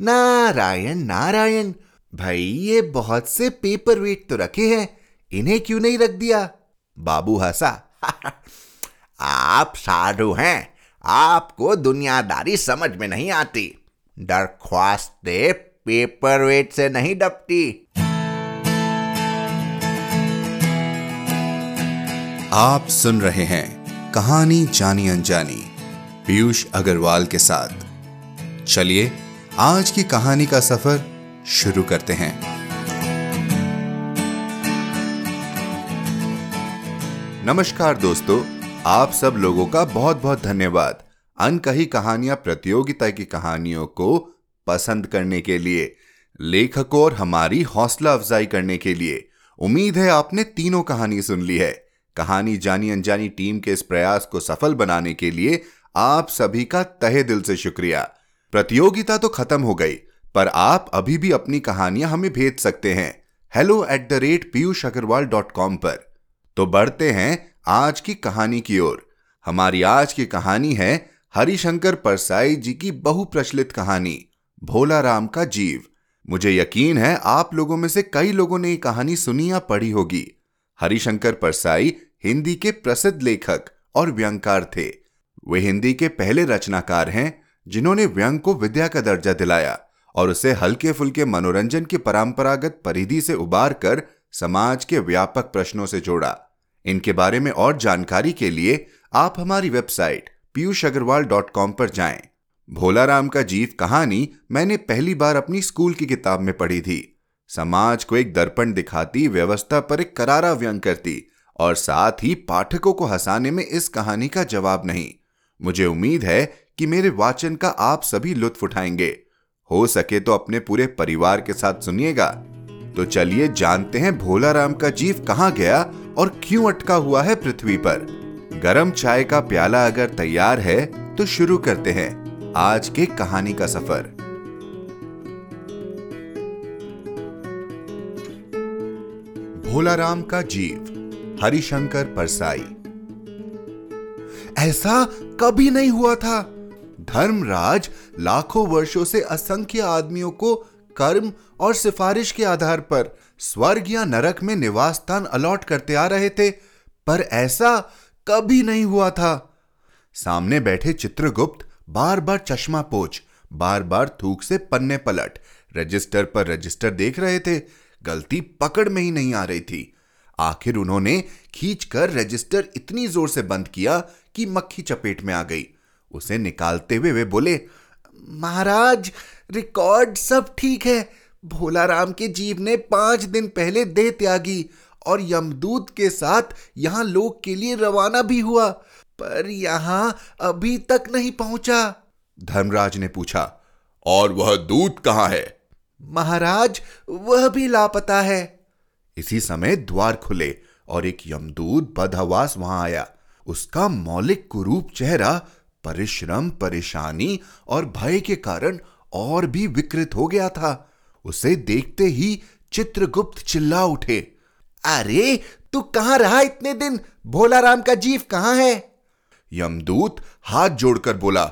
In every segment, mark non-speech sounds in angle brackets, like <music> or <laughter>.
नारायण नारायण। भाई, ये बहुत से पेपर वेट तो रखे हैं, इन्हें क्यों नहीं रख दिया? बाबू हंसा। <laughs> आप साधु हैं, आपको दुनियादारी समझ में नहीं आती। दरख्वास्ते पेपर वेट से नहीं डपती आप सुन रहे हैं कहानी जानी अनजानी, पीयूष अग्रवाल के साथ। चलिए आज की कहानी का सफ़र शुरू करते हैं। नमस्कार दोस्तों, आप सब लोगों का बहुत बहुत धन्यवाद। अनकही कहानियाँ प्रतियोगिता की कहानियों को पसंद करने के लिए, लेखकों और हमारी हौसला अफजाई करने के लिए। उम्मीद है आपने तीनों कहानी सुन ली है। कहानी जानी अनजानी टीम के इस प्रयास को सफल बनाने के लिए आप सभी का तहे दिल से शुक्रिया। प्रतियोगिता तो खत्म हो गई, पर आप अभी भी अपनी कहानियाँ हमें भेज सकते हैं। Hello at the rate Piyush Agarwal dot com पर। तो बढ़ते हैं आज की कहानी की ओर। हमारी आज की कहानी है हरिशंकर परसाई जी की बहुप्रचलित कहानी भोला राम का जीव। मुझे यकीन है आप लोगों में से कई लोगों ने ये कहानी सुनी या पढ़ी होगी। हरिशंकर परसाई हिंदी के प्रसिद्ध लेखक और व्यंगकार थे। वे हिंदी के पहले रचनाकार हैं जिन्होंने व्यंग को विद्या का दर्जा दिलाया और उसे हल्के फुल्के मनोरंजन की परंपरागत परिधि से उबार कर समाज के व्यापक प्रश्नों से जोड़ा। इनके बारे में और जानकारी के लिए आप हमारी website Piyush Agarwal dot com पर जाएँ। भोला राम का जीव कहानी मैंने पहली बार अपनी स्कूल की किताब में पढ़ी थी। समाज को एक दर्पण दिखाती, व्यवस्था पर एक करारा व्यंग करती और साथ ही पाठकों को हंसाने में इस कहानी का जवाब नहीं। मुझे उम्मीद है कि मेरे वाचन का आप सभी लुत्फ उठाएँगे। हो सके तो अपने पूरे परिवार के साथ सुनिएगा। तो चलिए जानते हैं भोला राम का जीव कहाँ गया और क्यों अटका हुआ है पृथ्वी पर। गरम चाय का प्याला अगर तैयार है तो शुरू करते हैं आज के कहानी का सफ़र। भोला राम का जीव, हरिशंकर परसाई। ऐसा कभी नहीं हुआ था धर्मराज लाखों वर्षों से असंख्य आदमियों को कर्म और सिफारिश के आधार पर स्वर्ग या नरक में निवास स्थान अलॉट करते आ रहे थे, पर ऐसा कभी नहीं हुआ था। सामने बैठे चित्रगुप्त बार बार चश्मा पोच बार बार थूक से पन्ने पलट, रजिस्टर पर रजिस्टर देख रहे थे, गलती पकड़ में ही नहीं आ रही थी। आखिर उन्होंने खींचकर रजिस्टर इतनी ज़ोर से बंद किया कि मक्खी चपेट में आ गई। उसे निकालते हुए वे बोले महाराज रिकॉर्ड सब ठीक है। भोला राम के जीव ने पाँच दिन पहले देह त्यागी और यमदूत के साथ यहाँ लोक के लिए रवाना भी हुआ पर यहाँ अभी तक नहीं पहुँचा। धर्मराज ने पूछा और वह दूत कहाँ है? महाराज वह भी लापता है। इसी समय द्वार खुले और एक यमदूत बदहवास वहाँ आया। उसका मौलिक कुरूप चेहरा परिश्रम, परेशानी और भय के कारण और भी विकृत हो गया था। उसे देखते ही चित्रगुप्त चिल्ला उठे, अरे, तू कहाँ रहा इतने दिन? भोला राम का जीव कहाँ है? यमदूत हाथ जोड़कर बोला,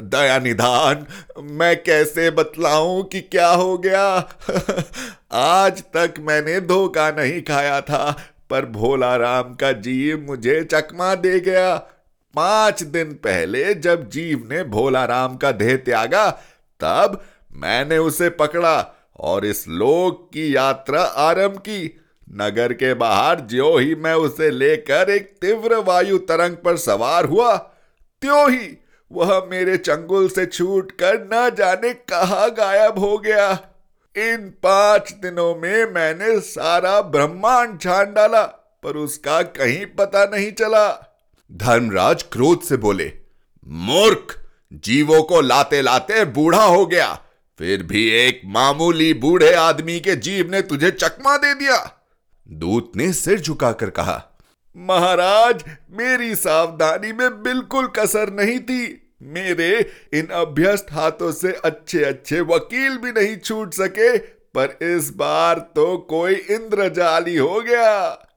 दया निधान, मैं कैसे बतलाऊं कि क्या हो गया? <laughs> आज तक मैंने धोखा नहीं खाया था, पर भोला राम का जीव मुझे चकमा दे गया। पाँच दिन पहले जब जीव ने भोला राम का देह त्यागा, तब मैंने उसे पकड़ा और इस लोक की यात्रा आरंभ की। नगर के बाहर जो ही मैं उसे लेकर एक तीव्र वायु तरंग पर सवार हुआ, त्यों ही वह मेरे चंगुल से छूट कर न जाने कहा गायब हो गया। इन पाँच दिनों में मैंने सारा ब्रह्मांड छान डाला, पर उसका कहीं पता नहीं चला। धर्मराज क्रोध से बोले, मूर्ख! जीवों को लाते लाते बूढ़ा हो गया। फिर भी एक मामूली बूढ़े आदमी के जीव ने तुझे चकमा दे दिया। दूत ने सिर झुकाकर कहा, महाराज, मेरी सावधानी में बिल्कुल कसर नहीं थी। मेरे इन अभ्यस्त हाथों से अच्छे अच्छे वकील भी नहीं छूट सके, पर इस बार तो कोई इंद्रजाली हो गया।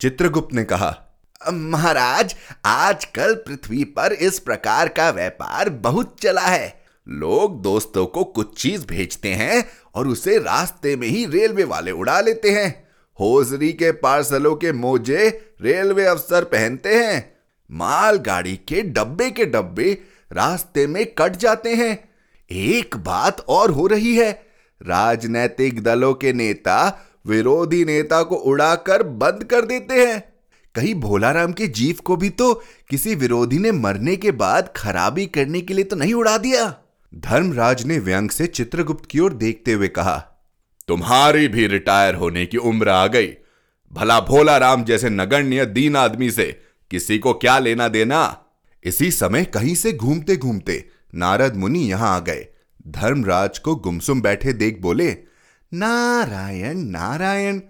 चित्रगुप्त ने कहा महाराज, आजकल पृथ्वी पर इस प्रकार का व्यापार बहुत चला है। लोग दोस्तों को कुछ चीज़ भेजते हैं और उसे रास्ते में ही रेलवे वाले उड़ा लेते हैं। होजरी के पार्सलों के मोजे रेलवे अफसर पहनते हैं। मालगाड़ी के डब्बे के डब्बे रास्ते में कट जाते हैं। एक बात और हो रही है। राजनैतिक दलों के नेता, विरोधी नेता को उड़ाकर बंद कर देते हैं। कहीं भोलाराम के जीव को भी तो किसी विरोधी ने मरने के बाद खराबी करने के लिए तो नहीं उड़ा दिया। धर्मराज ने व्यंग से चित्रगुप्त की ओर देखते हुए कहा, तुम्हारी भी रिटायर होने की उम्र आ गई। भला भोला राम जैसे नगण्य, दीन आदमी से किसी को क्या लेना देना? इसी समय कहीं से घूमते घूमते नारद मुनि यहाँ आ गए। धर्मराज को गुमसुम बैठे देख बोले, नारायण नारायण,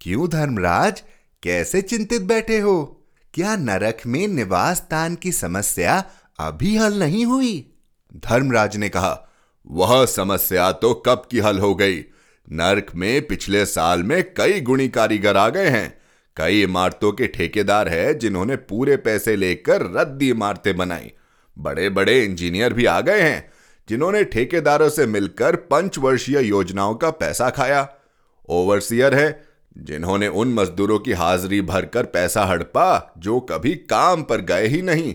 क्यों धर्मराज? कैसे चिंतित बैठे हो? क्या नरक में निवास स्थान की समस्या अभी हल नहीं हुई? धर्मराज ने कहा, वह समस्या तो कब की हल हो गई? नरक में पिछले साल में कई गुणी कारीगर आ गए हैं। कई इमारतों के ठेकेदार हैं जिन्होंने पूरे पैसे लेकर रद्दी इमारतें बनाई। बड़े बड़े इंजीनियर भी आ गए हैं, जिन्होंने ठेकेदारों से मिलकर पंचवर्षीय योजनाओं का पैसा खाया। ओवरसियर है जिन्होंने उन मजदूरों की हाजिरी भरकर पैसा हड़पा, जो कभी काम पर गए ही नहीं।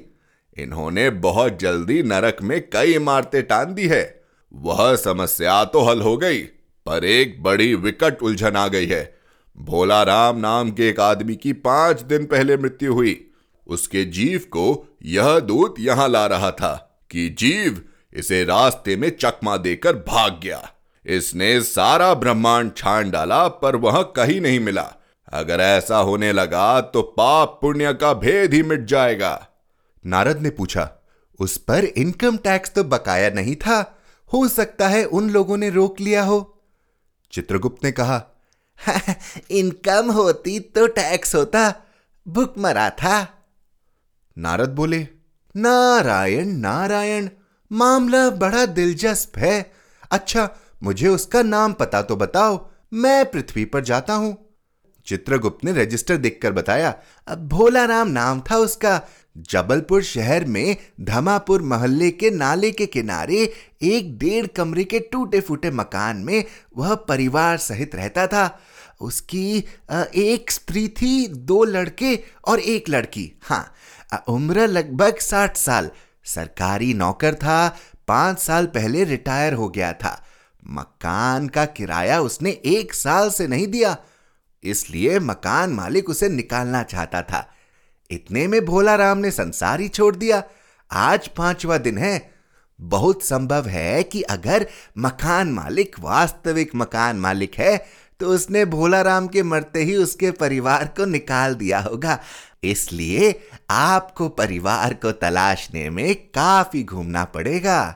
इन्होंने बहुत जल्दी नरक में कई इमारतें टान दी है। वह समस्या तो हल हो गई, पर एक बड़ी विकट उलझन आ गई है। भोला राम नाम के एक आदमी की पाँच दिन पहले मृत्यु हुई। उसके जीव को यह दूत यहाँ ला रहा था कि जीव इसे रास्ते में चकमा देकर भाग गया। इसने सारा ब्रह्मांड छान डाला पर वह कहीं नहीं मिला। अगर ऐसा होने लगा तो पाप पुण्य का भेद ही मिट जाएगा। नारद ने पूछा उस पर इनकम टैक्स तो बकाया नहीं था? हो सकता है उन लोगों ने रोक लिया हो? चित्रगुप्त ने कहा <laughs> इनकम होती तो टैक्स होता भुक मरा था। नारद बोले नारायण नारायण मामला बड़ा दिलचस्प है। अच्छा मुझे उसका नाम पता तो बताओ, मैं पृथ्वी पर जाता हूँ। चित्रगुप्त ने रजिस्टर देखकर बताया, अब भोला राम नाम था उसका। जबलपुर शहर में धमापुर मोहल्ले के नाले के किनारे एक डेढ़ कमरे के टूटे फूटे मकान में वह परिवार सहित रहता था। उसकी एक स्त्री थी, दो लड़के और एक लड़की। हाँ उम्र लगभग साठ साल। सरकारी नौकर था, पाँच साल पहले रिटायर हो गया था। मकान का किराया उसने एक साल से नहीं दिया, इसलिए मकान मालिक उसे निकालना चाहता था। इतने में भोला राम ने संसार ही छोड़ दिया। आज पांचवा दिन है। बहुत संभव है कि अगर मकान मालिक वास्तविक मकान मालिक है तो उसने भोला राम के मरते ही उसके परिवार को निकाल दिया होगा। इसलिए आपको परिवार को तलाशने में काफ़ी घूमना पड़ेगा।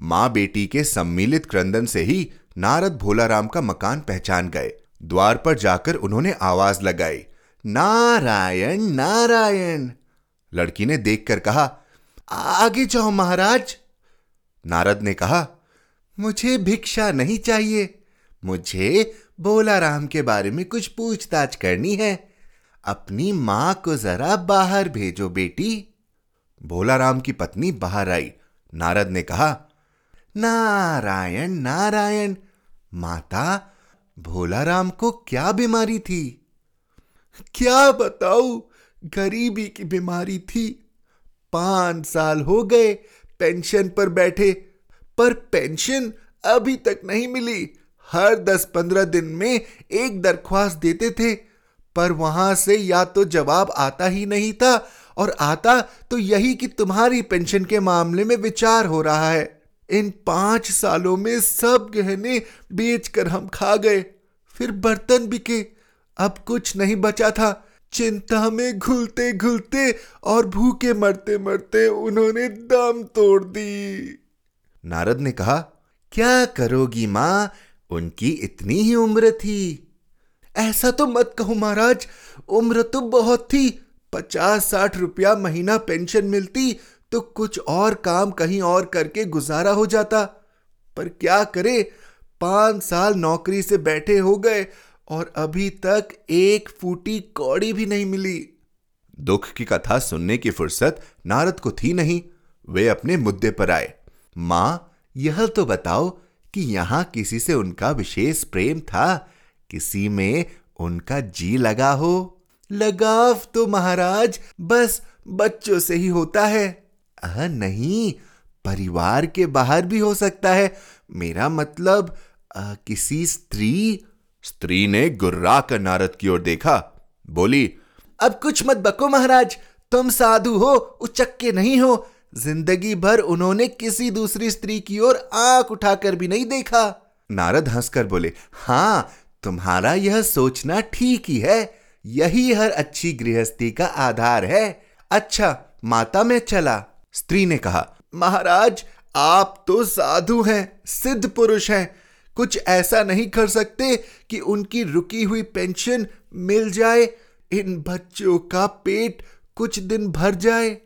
माँ बेटी के सम्मिलित क्रंदन से ही नारद भोलाराम का मकान पहचान गए। द्वार पर जाकर उन्होंने आवाज़ लगाई, नारायण नारायण! लड़की ने देखकर कहा, आगे जाओ महाराज! नारद ने कहा, मुझे भिक्षा नहीं चाहिए। मुझे भोलाराम के बारे में कुछ पूछताछ करनी है। अपनी माँ को जरा बाहर भेजो बेटी। भोलाराम की पत्नी बाहर आई। नारद ने कहा नारायण नारायण। माता, भोलाराम को क्या बीमारी थी? क्या बताऊ? गरीबी की बीमारी थी। पाँच साल हो गए पेंशन पर बैठे, पर पेंशन अभी तक नहीं मिली। हर दस पंद्रह दिन में एक दरख्वास्त देते थे, पर वहाँ से या तो जवाब आता ही नहीं था, और आता तो यही कि तुम्हारी पेंशन के मामले में विचार हो रहा है। इन पाँच सालों में सब गहने बेचकर हम खा गए। फिर बर्तन बिके। अब कुछ नहीं बचा था। चिंता में घुलते घुलते और भूखे मरते मरते उन्होंने दम तोड़ दी। नारद ने कहा, क्या करोगी माँ? उनकी इतनी ही उम्र थी। ऐसा तो मत कहो महाराज। उम्र तो बहुत थी। पचास साठ रुपया महीना पेंशन मिलती तो कुछ और काम कहीं और करके गुजारा हो जाता। पर क्या करे? पाँच साल नौकरी से बैठे हो गए और अभी तक एक फूटी कौड़ी भी नहीं मिली। दुख की कथा सुनने की फुर्सत नारद को थी नहीं, वे अपने मुद्दे पर आए। माँ, यह तो बताओ कि यहाँ किसी से उनका विशेष प्रेम था, किसी में उनका जी लगा हो। लगाव तो महाराज, बस बच्चों से ही होता है। नहीं परिवार के बाहर भी हो सकता है। मेरा मतलब आ, किसी स्त्री स्त्री ने गुर्रा कर नारद की ओर देखा। बोली अब कुछ मत बको महाराज तुम साधु हो उचक्के नहीं हो। ज़िंदगी भर उन्होंने किसी दूसरी स्त्री की ओर आँख उठाकर भी नहीं देखा। नारद हंसकर बोले हाँ तुम्हारा यह सोचना ठीक ही है। यही हर अच्छी गृहस्थी का आधार है। अच्छा माता में चला। स्त्री ने कहा, महाराज, आप तो साधु हैं, सिद्ध पुरुष हैं। कुछ ऐसा नहीं कर सकते कि उनकी रुकी हुई पेंशन मिल जाए, इन बच्चों का पेट कुछ दिन भर जाए।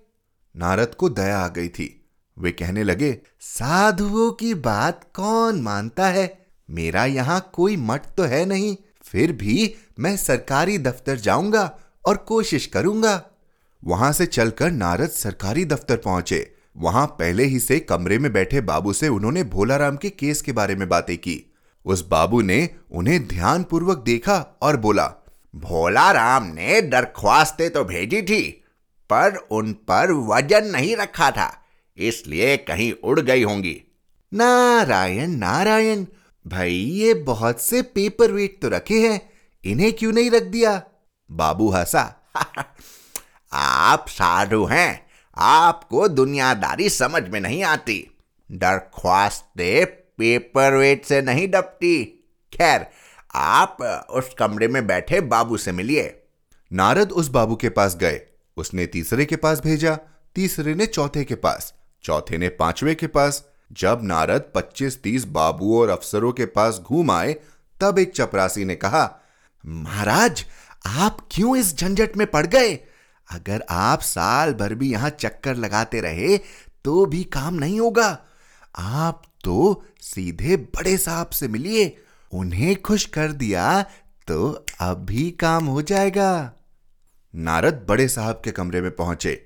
नारद को दया आ गई थी। वे कहने लगे, साधुओं की बात कौन मानता है? मेरा यहाँ कोई मठ तो है नहीं। फिर भी मैं सरकारी दफ्तर जाऊँगा और कोशिश करूँगा। वहाँ से चलकर नारद सरकारी दफ्तर पहुँचे। वहाँ पहले ही से कमरे में बैठे बाबू से उन्होंने भोलाराम के केस के बारे में बातें की। उस बाबू ने उन्हें ध्यानपूर्वक देखा और बोला, भोलाराम ने दरख्वास्तें तो भेजी थी, पर उन पर वज़न नहीं रखा था, इसलिए कहीं उड़ गई होंगी। नारायण नारायण, भाई, ये बहुत से पेपर वेट तो रखे हैं, इन्हें क्यों नहीं रख दिया? बाबू हंसा आप साधु हैं। आपको दुनियादारी समझ में नहीं आती। दरख्वास्तें पेपर वेट से नहीं डपती। खैर, आप उस कमरे में बैठे बाबू से मिलिए। नारद उस बाबू के पास गए। उसने तीसरे के पास भेजा। तीसरे ने चौथे के पास। चौथे ने पांचवे के पास। जब नारद पच्चीस तीस बाबू और अफसरों के पास घूम आए, तब एक चपरासी ने कहा, महाराज, आप क्यों इस झंझट में पड़ गए? अगर आप साल भर भी यहाँ चक्कर लगाते रहे तो भी काम नहीं होगा। आप तो सीधे बड़े साहब से मिलिए, उन्हें खुश कर दिया तो अब भी काम हो जाएगा। नारद बड़े साहब के कमरे में पहुँचे।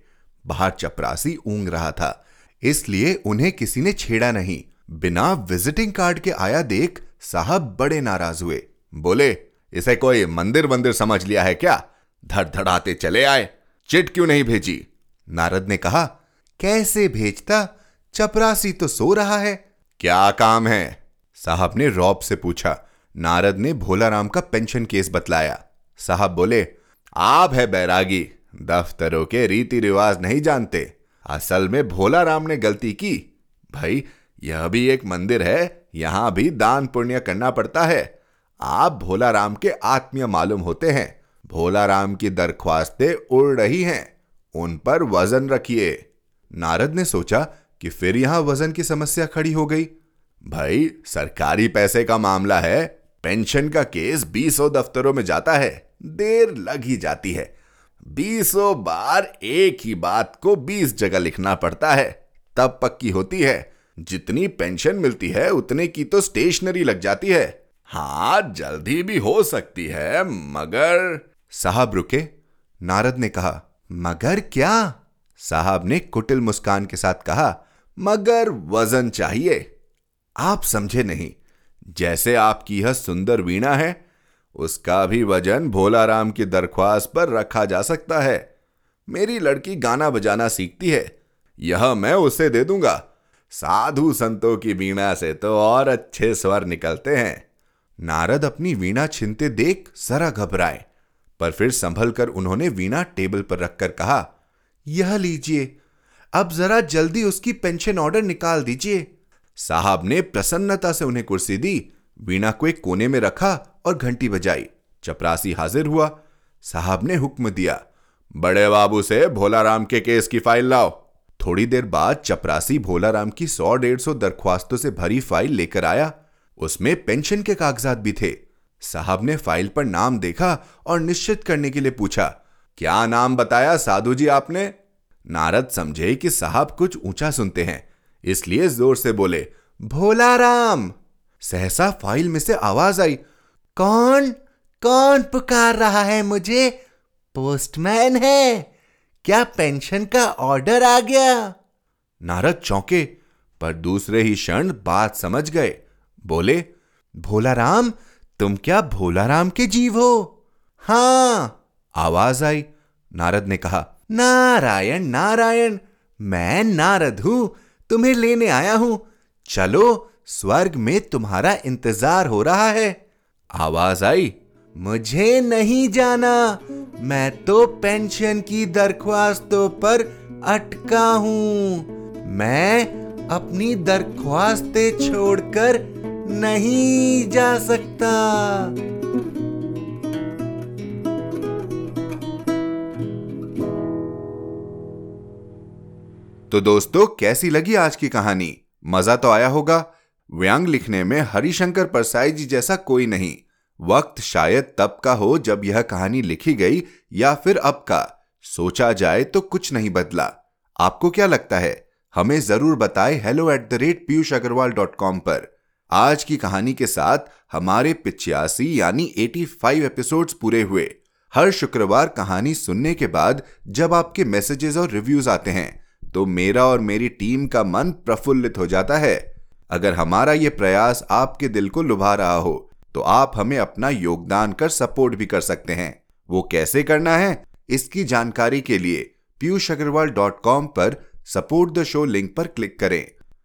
बाहर चपरासी ऊंग रहा था, इसलिए उन्हें किसी ने छेड़ा नहीं। बिना विजिटिंग कार्ड के आया देख, साहब बड़े नाराज़ हुए। बोले, इसे कोई मंदिर मंदिर समझ लिया है क्या? धड़धड़ाते चले आए। चिट क्यों नहीं भेजी? नारद ने कहा, कैसे भेजता? चपरासी तो सो रहा है। क्या काम है? साहब ने रौब से पूछा। नारद ने भोलाराम का पेंशन केस बतलाया। साहब बोले, आप है बैरागी, दफ्तरों के रीति रिवाज नहीं जानते। असल में भोलाराम ने गलती की। भाई, यह भी एक मंदिर है, यहाँ भी दान पुण्य करना पड़ता है। आप भोलाराम के आत्मीय मालूम होते हैं। भोलाराम की दरख्वास्तें उड़ रही हैं। उन पर वज़न रखिए। नारद ने सोचा कि फिर यहाँ वज़न की समस्या खड़ी हो गई। भाई, सरकारी पैसे का मामला है। पेंशन का केस बीसों दफ्तरों में जाता है। देर लग ही जाती है। बीसों बार एक ही बात को बीस जगह लिखना पड़ता है। तब पक्की होती है। जितनी पेंशन मिलती है, उतने की तो स्टेशनरी लग जाती है। हाँ जल्दी भी हो सकती है, मगर साहब रुके। नारद ने कहा, मगर क्या? साहब ने कुटिल मुस्कान के साथ कहा, मगर वज़न चाहिए। आप समझे नहीं। जैसे आपकी यह सुंदर वीणा है, उसका भी वज़न भोलाराम की दरख्वास्त पर रखा जा सकता है। मेरी लड़की गाना बजाना सीखती है। यह मैं उसे दे दूँगा। साधु संतों की वीणा से तो और अच्छे स्वर निकलते हैं। नारद अपनी वीणा छिनते देख जरा घबराए। पर फिर संभल कर उन्होंने वीणा टेबल पर रखकर कहा, यह लीजिए। अब जरा जल्दी उसकी पेंशन ऑर्डर निकाल दीजिए। साहब ने प्रसन्नता से उन्हें कुर्सी दी, वीणा को एक कोने में रखा और घंटी बजाई। चपरासी हाजिर हुआ। साहब ने हुक्म दिया, बड़े बाबू से भोलाराम के केस की फ़ाइल लाओ। थोड़ी देर बाद चपरासी भोलाराम की सौ डेढ़ सौ दरख्वास्तों से भरी फ़ाइल लेकर आया। उसमें पेंशन के कागजात भी थे। साहब ने फ़ाइल पर नाम देखा और निश्चित करने के लिए पूछा, क्या नाम बताया साधु जी आपने? नारद समझे कि साहब कुछ ऊँचा सुनते हैं, इसलिए ज़ोर से बोले भोला राम सहसा फ़ाइल में से आवाज़ आई, कौन? कौन पुकार रहा है मुझे? पोस्टमैन है! क्या पेंशन का ऑर्डर आ गया? नारद चौंके, पर दूसरे ही क्षण बात समझ गए, बोले भोला राम तुम क्या भोला राम के जीव हो? हाँ, आवाज़ आई। नारद ने कहा, नारायण नारायण, मैं नारद हूँ, तुम्हें लेने आया हूँ। चलो, स्वर्ग में तुम्हारा इंतज़ार हो रहा है। आवाज़ आई, मुझे नहीं जाना। मैं तो पेंशन की दरख्वास्तों पर अटका हूँ। मैं अपनी दरख्वास्तें छोड़कर नहीं जा सकता। तो दोस्तों, कैसी लगी आज की कहानी? मज़ा तो आया होगा। व्यंग लिखने में हरिशंकर परसाई जी जैसा कोई नहीं। वक्त शायद तब का हो जब यह कहानी लिखी गई या फिर अब का। सोचा जाए तो कुछ नहीं बदला। आपको क्या लगता है? हमें ज़रूर बताएँ hello at the rate Piyush Agarwal dot com पर। आज की कहानी के साथ हमारे पिछयासी यानी 85 एपिसोड्स पूरे हुए। हर शुक्रवार कहानी सुनने के बाद जब आपके मैसेजेस और रिव्यूज़ आते हैं तो मेरा और मेरी टीम का मन प्रफुल्लित हो जाता है। अगर हमारा यह प्रयास आपके दिल को लुभा रहा हो तो आप हमें अपना योगदान कर सपोर्ट भी कर सकते हैं। वो कैसे करना है, इसकी जानकारी के लिए पीयूष अग्रवाल डॉट कॉम पर सपोर्ट द शो लिंक पर क्लिक करें।